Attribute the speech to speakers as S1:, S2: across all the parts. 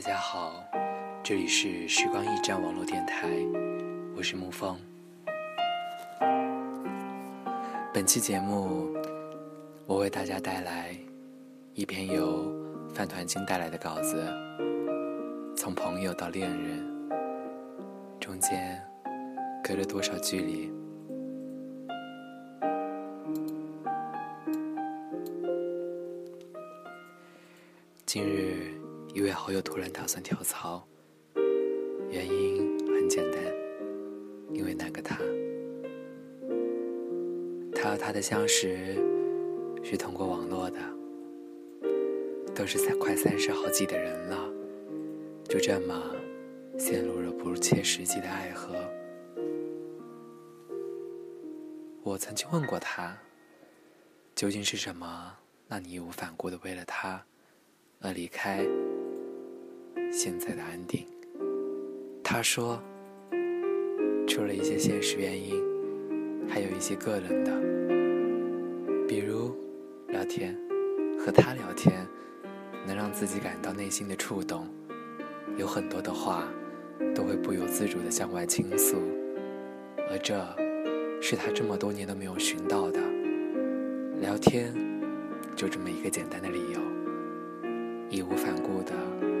S1: 大家好，这里是时光驿站网络电台，我是沐风。本期节目，我为大家带来一篇由饭团精带来的稿子。从朋友到恋人，中间隔着多少距离？突然打算跳槽，原因很简单，因为那个他，他和他的相识是通过网络的，都是才快三十好几的人了，就这么陷入了不切实际的爱河。我曾经问过他，究竟是什么让你义无反顾的为了他而离开？现在的安定，他说，除了一些现实原因，还有一些个人的，比如聊天，和他聊天，能让自己感到内心的触动，有很多的话，都会不由自主的向外倾诉，而这是他这么多年都没有寻到的，聊天，就这么一个简单的理由，义无反顾的。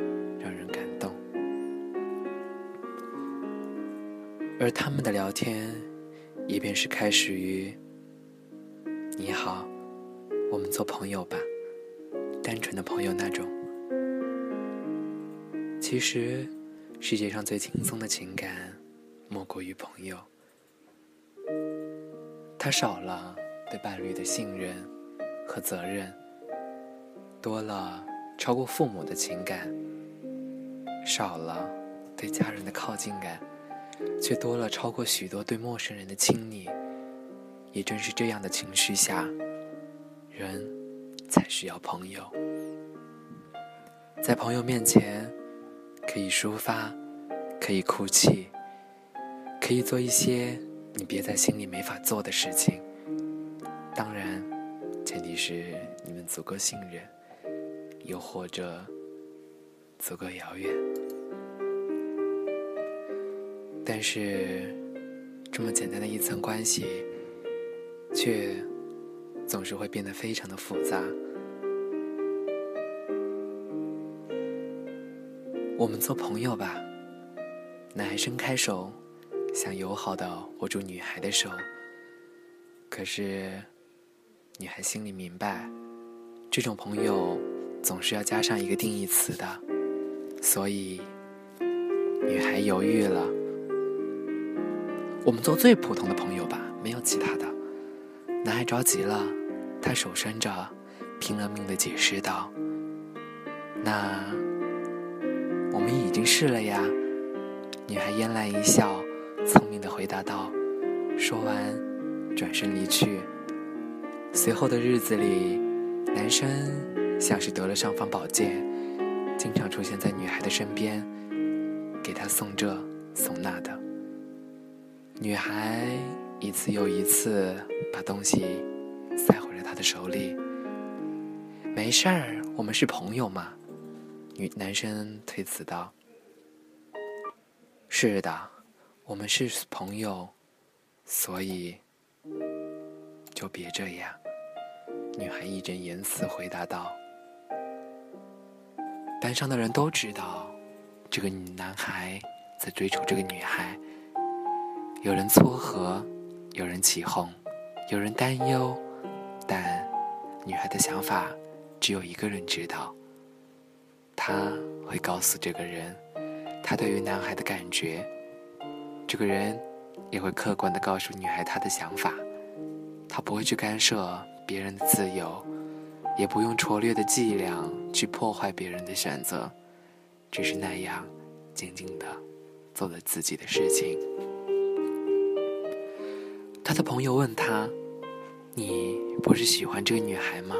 S1: 而他们的聊天，也便是开始于“你好，我们做朋友吧”，单纯的朋友那种。其实，世界上最轻松的情感，莫过于朋友。他少了对伴侣的信任和责任，多了超过父母的情感，少了对家人的靠近感。却多了超过许多对陌生人的亲昵，也正是这样的情绪下，人才需要朋友。在朋友面前，可以抒发，可以哭泣，可以做一些你憋在心里没法做的事情。当然，前提是你们足够信任，又或者足够遥远。但是，这么简单的一层关系，却总是会变得非常的复杂。我们做朋友吧。男孩伸开手，想友好的握住女孩的手。可是，女孩心里明白，这种朋友总是要加上一个定义词的，所以，女孩犹豫了。我们做最普通的朋友吧，没有其他的。男孩着急了，他手伸着，拼了命的解释道：“那我们已经是了呀。”女孩嫣然一笑，聪明的回答道。说完，转身离去。随后的日子里，男生像是得了尚方宝剑，经常出现在女孩的身边，给她送这送那的。女孩一次又一次把东西塞回了他的手里。没事儿，我们是朋友嘛。女男生推辞道：“是的，我们是朋友，所以就别这样。”女孩义正言辞回答道。班上的人都知道，这个男孩在追求这个女孩。有人撮合，有人起哄，有人担忧，但女孩的想法只有一个人知道。他会告诉这个人，他对于男孩的感觉。这个人也会客观的告诉女孩他的想法。他不会去干涉别人的自由，也不用拙劣的伎俩去破坏别人的选择，只是那样静静的做了自己的事情。他的朋友问他：“你不是喜欢这个女孩吗？”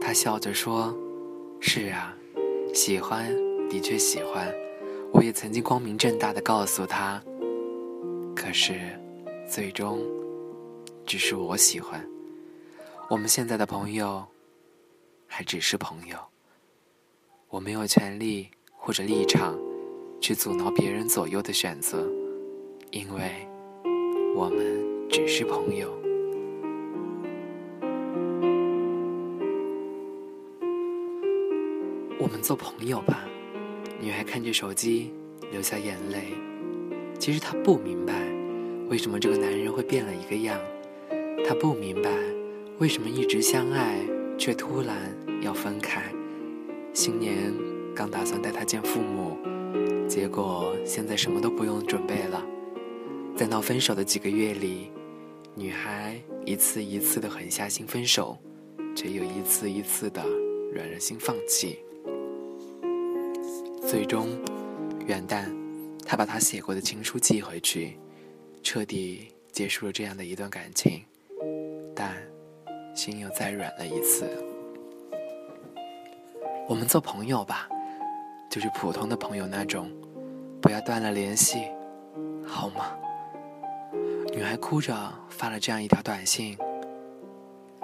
S1: 他笑着说：“是啊，喜欢，的确喜欢。我也曾经光明正大的告诉她。可是，最终，只是我喜欢。我们现在的朋友，还只是朋友。我没有权利或者立场去阻挠别人左右的选择，因为我们只是朋友。我们做朋友吧。女孩看着手机，流下眼泪。其实她不明白，为什么这个男人会变了一个样。她不明白，为什么一直相爱，却突然要分开。新年刚打算带她见父母，结果现在什么都不用准备了。在闹分手的几个月里，女孩一次一次的狠下心分手，却又一次一次的软了心放弃。最终，元旦，他把他写过的情书寄回去，彻底结束了这样的一段感情，但心又再软了一次。我们做朋友吧，就是普通的朋友那种，不要断了联系，好吗？女孩哭着发了这样一条短信。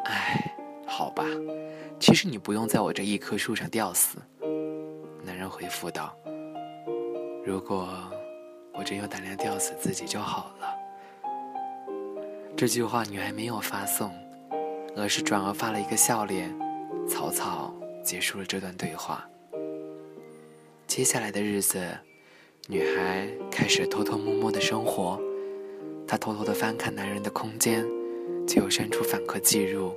S1: 哎，好吧，其实你不用在我这一棵树上吊死。男人回复道：“如果我真有胆量吊死自己就好了。”这句话女孩没有发送，而是转而发了一个笑脸，草草结束了这段对话。接下来的日子，女孩开始偷偷摸摸的生活，她偷偷的翻看男人的空间，却又删除访客记录，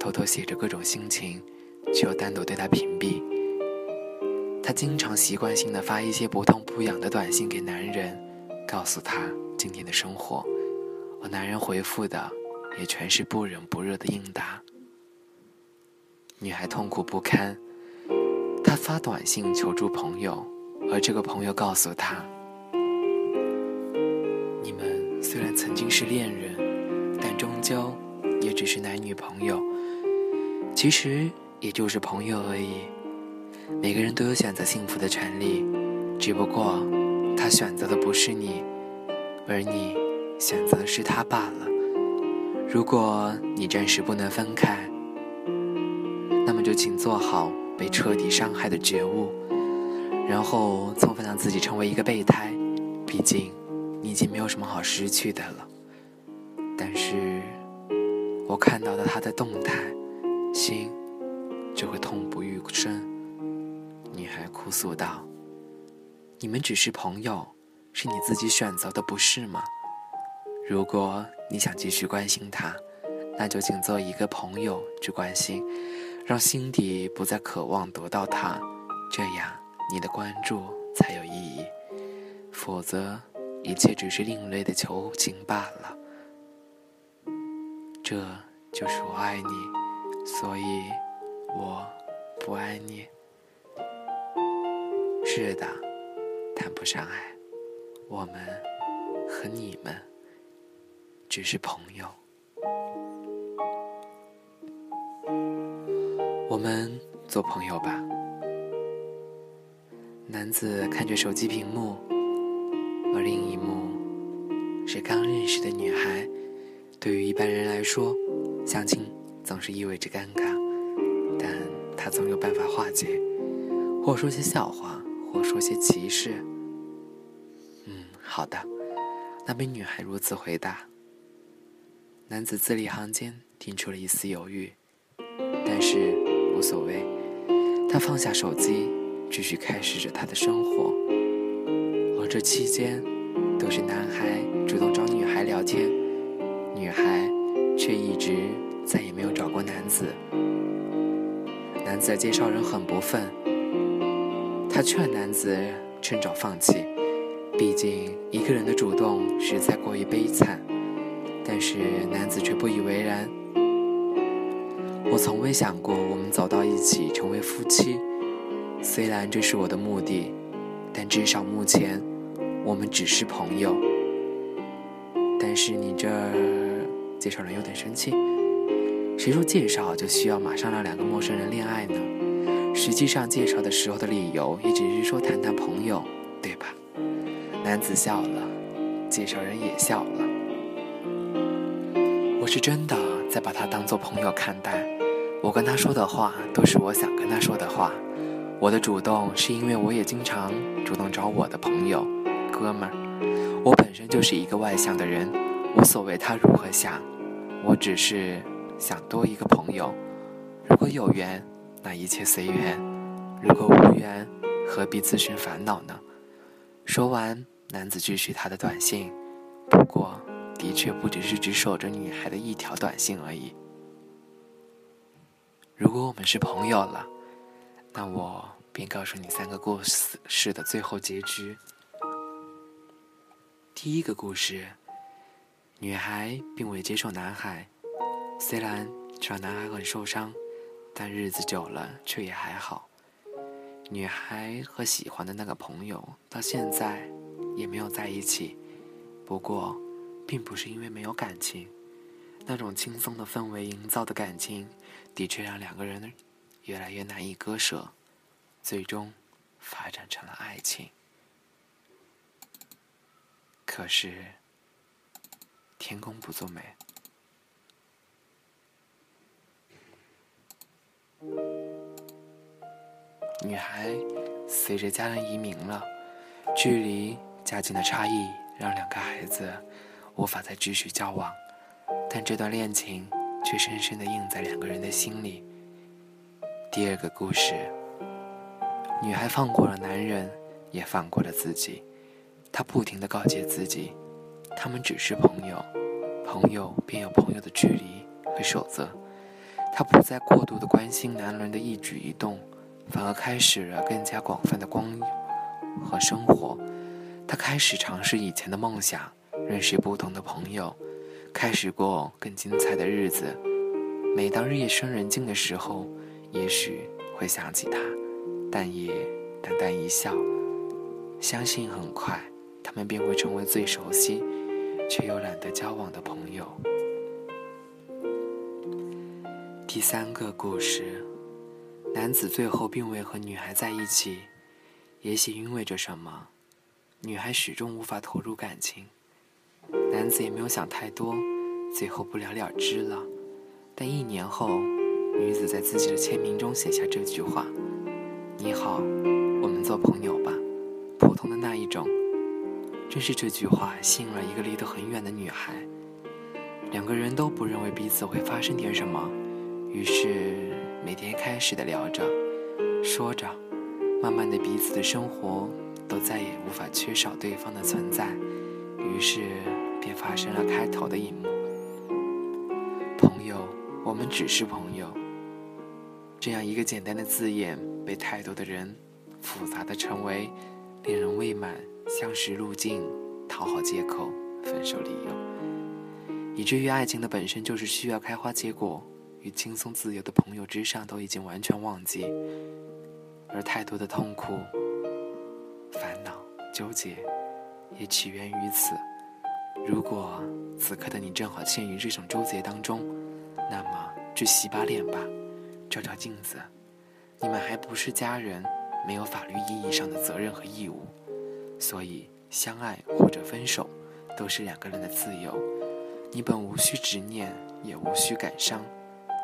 S1: 偷偷写着各种心情，却又单独对他屏蔽。她经常习惯性的发一些不痛不痒的短信给男人，告诉他今天的生活，而男人回复的也全是不冷不热的应答。女孩痛苦不堪，她发短信求助朋友，而这个朋友告诉她：“虽然曾经是恋人，但终究也只是男女朋友，其实也就是朋友而已。”每个人都有选择幸福的权利，只不过他选择的不是你，而你选择的是他罢了。如果你暂时不能分开，那么就请做好被彻底伤害的觉悟，然后充分让自己成为一个备胎。毕竟你已经没有什么好失去的了。但是我看到了他的动态，心就会痛不欲生。女孩哭诉道：“你们只是朋友，是你自己选择的，不是吗？如果你想继续关心他，那就请做一个朋友去关心，让心底不再渴望得到他，这样你的关注才有意义。否则，一切只是另类的求情罢了。这就是我爱你，所以我不爱你。”是的，谈不上爱，我们和你们只是朋友。我们做朋友吧。男子看着手机屏幕，而另一幕是刚认识的女孩。对于一般人来说，相亲总是意味着尴尬，但他总有办法化解，或说些笑话。或说些歧视。嗯，好的。那边女孩如此回答。男子字里行间听出了一丝犹豫，但是无所谓。他放下手机，继续开始着他的生活。这期间，都是男孩主动找女孩聊天，女孩却一直再也没有找过男子。男子的介绍人很不忿。他劝男子趁早放弃，毕竟一个人的主动实在过于悲惨。但是男子却不以为然。我从未想过我们走到一起成为夫妻，虽然这是我的目的，但至少目前我们只是朋友。但是你这介绍人有点生气，谁说介绍就需要马上让两个陌生人恋爱呢？实际上，介绍的时候的理由也只是说谈谈朋友，对吧？男子笑了，介绍人也笑了。我是真的在把他当做朋友看待，我跟他说的话都是我想跟他说的话，我的主动是因为我也经常主动找我的朋友、哥们儿。我本身就是一个外向的人，无所谓他如何想，我只是想多一个朋友。如果有缘，那一切随缘；如果无缘，何必自寻烦恼呢？说完，男子继续他的短信。不过，的确不只是只守着女孩的一条短信而已。如果我们是朋友了，那我便告诉你三个故事的最后结局。第一个故事，女孩并未接受男孩，虽然知道男孩很受伤，但日子久了却也还好。女孩和喜欢的那个朋友到现在也没有在一起，不过，并不是因为没有感情，那种轻松的氛围营造的感情，的确让两个人越来越难以割舍，最终发展成了爱情。可是，天公不作美。女孩随着家人移民了，距离、家境的差异让两个孩子无法再继续交往，但这段恋情却深深的印在两个人的心里。第二个故事，女孩放过了男人，也放过了自己。她不停的告诫自己，他们只是朋友，朋友便有朋友的距离和守则。她不再过度的关心男人的一举一动。反而开始了更加广泛的光和生活。他开始尝试以前的梦想，认识不同的朋友，开始过更精彩的日子。每当夜深人静的时候，也许会想起他，但也淡淡一笑，相信很快他们便会成为最熟悉却又懒得交往的朋友。第三个故事。男子最后并未和女孩在一起，也许因为着什么，女孩始终无法投入感情。男子也没有想太多，最后不了了之了。但一年后，女子在自己的签名中写下这句话：“你好，我们做朋友吧，普通的那一种。”正是这句话吸引了一个离得很远的女孩。两个人都不认为彼此会发生点什么，于是。每天开始的聊着，说着，慢慢的彼此的生活都再也无法缺少对方的存在，于是便发生了开头的一幕。朋友，我们只是朋友。这样一个简单的字眼，被太多的人复杂的成为恋人未满、相识路径、讨好借口、分手理由，以至于爱情的本身就是需要开花结果。与轻松自由的朋友之上，都已经完全忘记，而太多的痛苦、烦恼、纠结，也起源于此。如果此刻的你正好陷于这种纠结当中，那么去洗把脸吧，照照镜子。你们还不是家人，没有法律意义上的责任和义务，所以相爱或者分手，都是两个人的自由。你本无需执念，也无需感伤。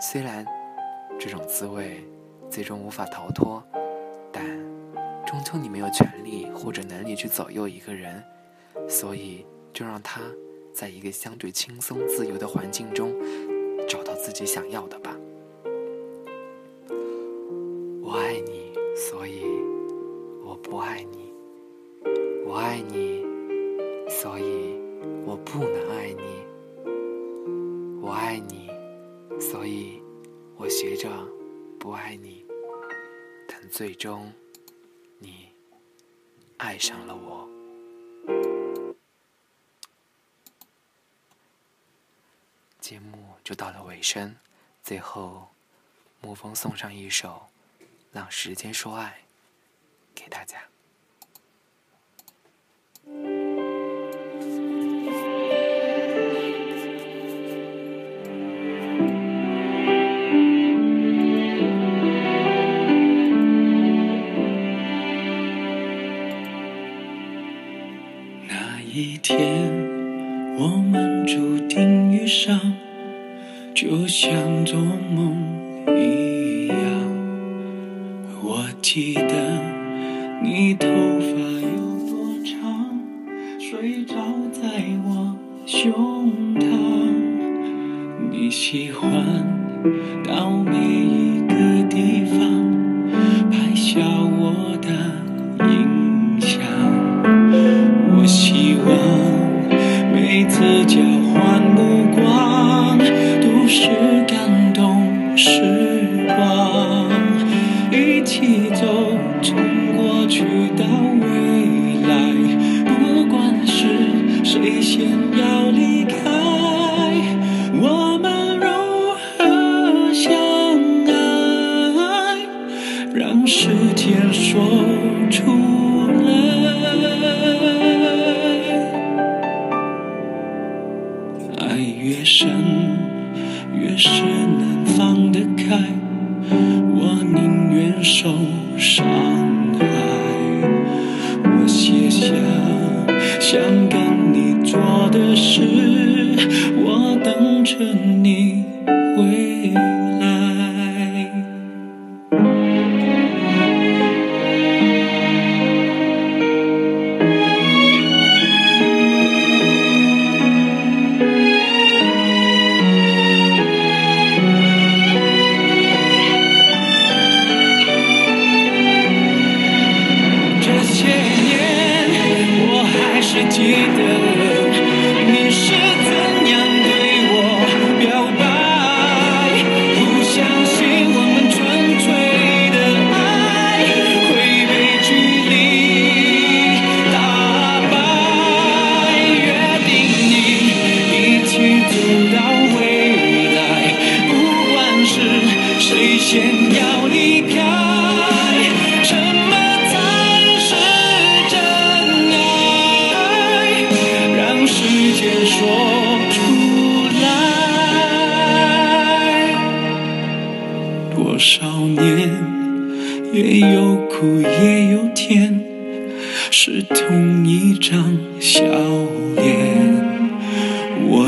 S1: 虽然这种滋味最终无法逃脱，但终究你没有权利或者能力去左右一个人，所以就让他在一个相对轻松自由的环境中找到自己想要的吧。我爱你，所以我不爱你；我爱你，所以我不能爱你；我爱你。所以，我学着不爱你，但最终，你爱上了我。节目就到了尾声，最后，沐风送上一首《让时间说爱》给大家。
S2: 那一天，我们注定遇上，就像做梦记得你头发有多长睡着在我胸膛你喜欢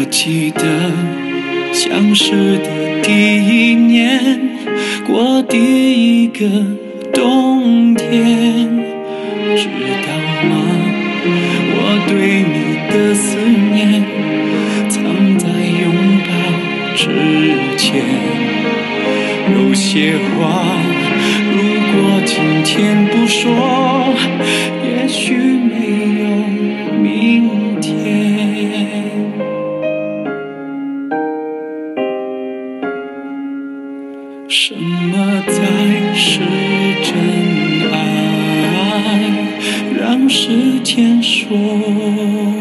S2: 我记得相识的第一年过第一个冬天知道吗？我对你的思念藏在拥抱之间有些话如果今天不说也许什么才是真爱？让时间说。